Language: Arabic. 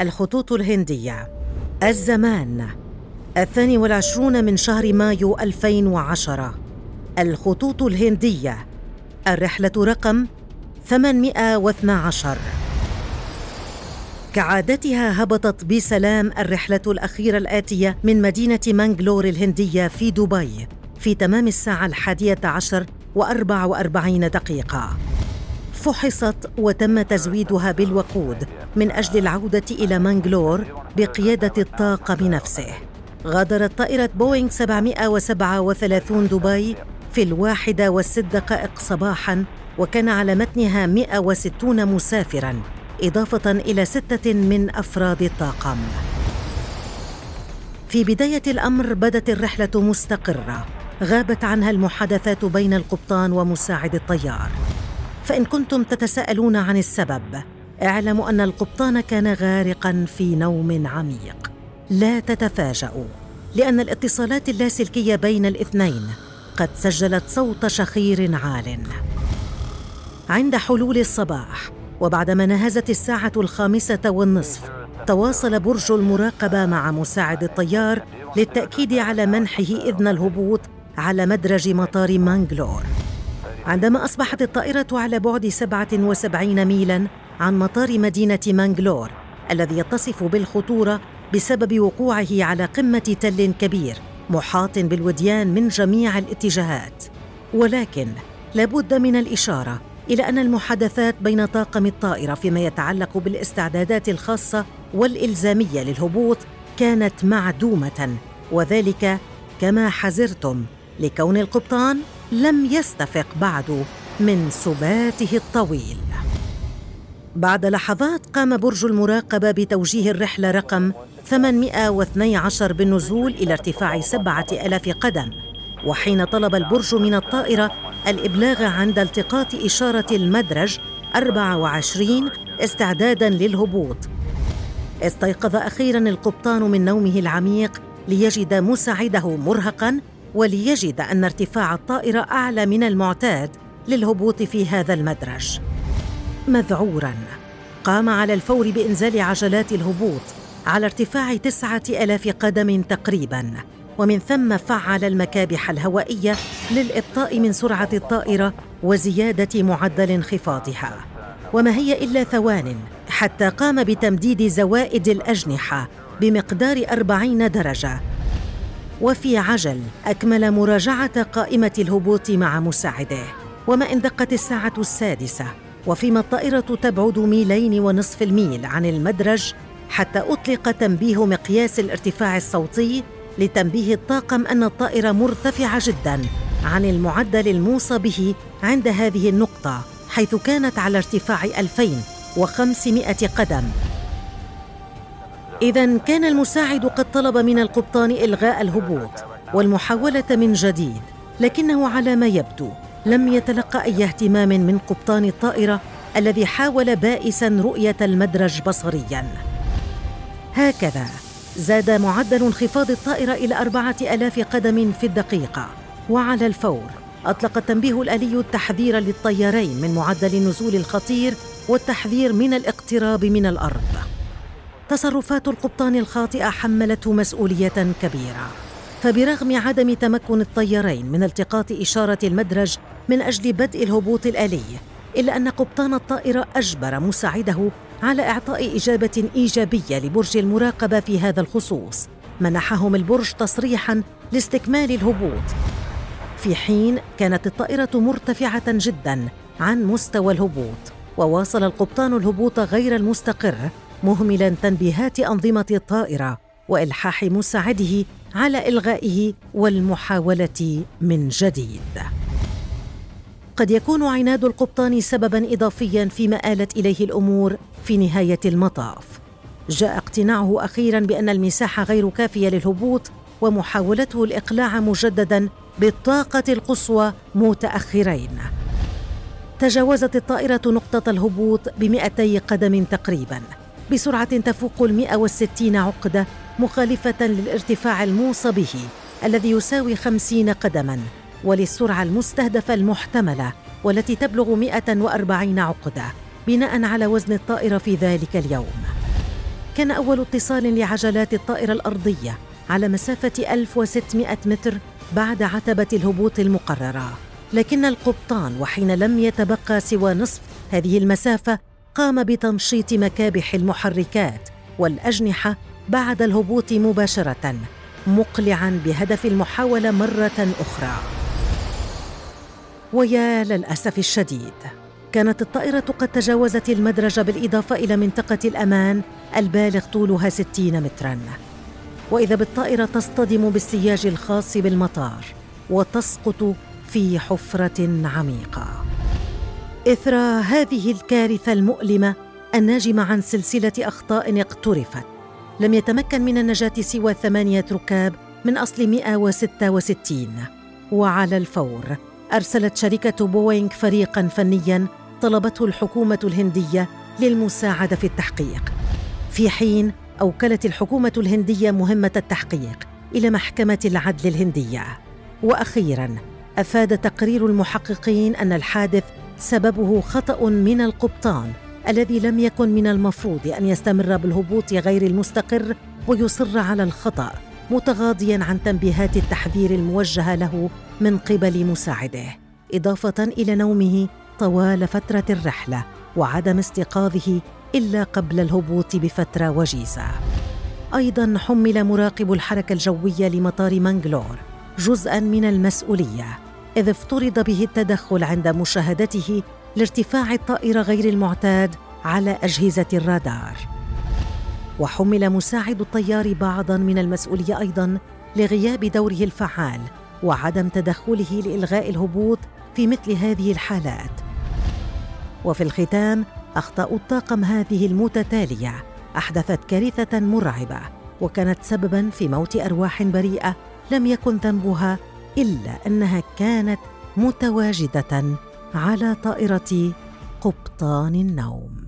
الخطوط الهندية. الزمان. الثاني والعشرون من شهر مايو 2010 الخطوط الهندية. الرحلة رقم 812 كعادتها هبطت بسلام الرحلة الأخيرة الآتية من مدينة مانجلور الهندية في دبي في تمام الساعة الحادية عشر وأربع وأربعين دقيقة. فحصت وتم تزويدها بالوقود من أجل العودة إلى مانجلور بقيادة الطاقم نفسه غادرت طائرة بوينغ 737 دبي في الواحدة والست دقائق صباحاً وكان على متنها 160 مسافراً إضافة إلى ستة من أفراد الطاقم. في بداية الأمر بدت الرحلة مستقرة غابت عنها المحادثات بين القبطان ومساعد الطيار. فإن كنتم تتساءلون عن السبب اعلموا أن القبطان كان غارقا في نوم عميق. لا تتفاجؤوا لأن الاتصالات اللاسلكية بين الاثنين قد سجلت صوت شخير عال. عند حلول الصباح وبعدما نهزت الساعة الخامسة والنصف تواصل برج المراقبة مع مساعد الطيار للتأكيد على منحه إذن الهبوط على مدرج مطار مانجلور. عندما أصبحت الطائرة على بعد 77 ميلاً عن مطار مدينة مانجلور الذي يتصف بالخطورة بسبب وقوعه على قمة تل كبير محاط بالوديان من جميع الاتجاهات. ولكن لابد من الإشارة إلى أن المحادثات بين طاقم الطائرة فيما يتعلق بالاستعدادات الخاصة والإلزامية للهبوط كانت معدومة وذلك كما حذرتم لكون القبطان لم يستفق بعد من سباته الطويل. بعد لحظات قام برج المراقبة بتوجيه الرحلة رقم 812 بالنزول إلى ارتفاع سبعة ألاف قدم وحين طلب البرج من الطائرة الإبلاغ عند التقاط إشارة المدرج 24 استعدادا للهبوط. استيقظ أخيرا القبطان من نومه العميق ليجد مساعده مرهقا وليجد أن ارتفاع الطائرة أعلى من المعتاد للهبوط في هذا المدرج. مذعورا قام على الفور بإنزال عجلات الهبوط على ارتفاع تسعة ألاف قدم تقريباً ومن ثم فعل المكابح الهوائية للإبطاء من سرعة الطائرة وزيادة معدل انخفاضها. وما هي إلا ثوان حتى قام بتمديد زوائد الأجنحة بمقدار أربعين درجة وفي عجل أكمل مراجعة قائمة الهبوط مع مساعده. وما إن دقت الساعة السادسة وفيما الطائرة تبعد ميلين ونصف الميل عن المدرج حتى أطلق تنبيه مقياس الارتفاع الصوتي لتنبيه الطاقم أن الطائرة مرتفعة جدا عن المعدل الموصى به عند هذه النقطة حيث كانت على ارتفاع 2500 قدم. إذا كان المساعد قد طلب من القبطان إلغاء الهبوط والمحاولة من جديد لكنه على ما يبدو لم يتلقى أي اهتمام من قبطان الطائرة الذي حاول بائسا رؤية المدرج بصريا. هكذا زاد معدل انخفاض الطائرة إلى أربعة ألاف قدم في الدقيقة وعلى الفور أطلق التنبيه الآلي التحذير للطيارين من معدل النزول الخطير والتحذير من الاقتراب من الأرض. تصرفات القبطان الخاطئة حملته مسؤولية كبيرة. فبرغم عدم تمكن الطيارين من التقاط إشارة المدرج من أجل بدء الهبوط الآلي إلا أن قبطان الطائرة أجبر مساعده على إعطاء إجابة إيجابية لبرج المراقبة في هذا الخصوص منحهم البرج تصريحا لاستكمال الهبوط. في حين كانت الطائرة مرتفعة جدا عن مستوى الهبوط وواصل القبطان الهبوط غير المستقر مهملا تنبيهات أنظمة الطائرة وإلحاح مساعده على إلغائه والمحاولة من جديد. قد يكون عناد القبطان سببا اضافيا فيما آلت إليه الأمور في نهاية المطاف. جاء اقتناعه أخيرا بأن المساحة غير كافية للهبوط ومحاولته الإقلاع مجددا بالطاقة القصوى متأخرين. تجاوزت الطائرة نقطة الهبوط بمئتي قدم تقريبا. بسرعة تفوق المئة والستين عقدة مخالفة للارتفاع الموصى به الذي يساوي خمسين قدما وللسرعة المستهدفة المحتملة والتي تبلغ 140 عقدة بناء على وزن الطائرة في ذلك اليوم. كان أول اتصال لعجلات الطائرة الأرضية على مسافة 1600 متر بعد عتبة الهبوط المقررة لكن القبطان وحين لم يتبقى سوى نصف هذه المسافة قام بتنشيط مكابح المحركات والأجنحة بعد الهبوط مباشرة مقلعا بهدف المحاولة مرة أخرى. ويا للأسف الشديد كانت الطائرة قد تجاوزت المدرج بالإضافة إلى منطقة الأمان البالغ طولها 60 متراً. وإذا بالطائرة تصطدم بالسياج الخاص بالمطار وتسقط في حفرة عميقة. إثر هذه الكارثة المؤلمة الناجمة عن سلسلة أخطاء اقترفت. لم يتمكن من النجاة سوى ثمانية ركاب من أصل 166 وعلى الفور أرسلت شركة بوينغ فريقا فنيا طلبته الحكومة الهندية للمساعدة في التحقيق. في حين أوكلت الحكومة الهندية مهمة التحقيق إلى محكمة العدل الهندية. وأخيرا أفاد تقرير المحققين أن الحادث سببه خطأ من القبطان الذي لم يكن من المفروض أن يستمر بالهبوط غير المستقر ويصر على الخطأ متغاضيا عن تنبيهات التحذير الموجهة له من قبل مساعده. إضافة إلى نومه طوال فترة الرحلة وعدم استيقاظه إلا قبل الهبوط بفترة وجيزة. أيضا حمل مراقب الحركة الجوية لمطار مانجلور جزءا من المسؤولية. إذ افترض به التدخل عند مشاهدته لارتفاع الطائرة غير المعتاد على أجهزة الرادار. وحمل مساعد الطيار بعضا من المسؤولية أيضا لغياب دوره الفعال وعدم تدخله لإلغاء الهبوط في مثل هذه الحالات. وفي الختام اخطاء الطاقم هذه المتتالية. أحدثت كارثة مرعبة وكانت سببا في موت أرواح بريئة لم يكن ذنبها إلا أنها كانت متواجدة على طائرة قبطان النوم.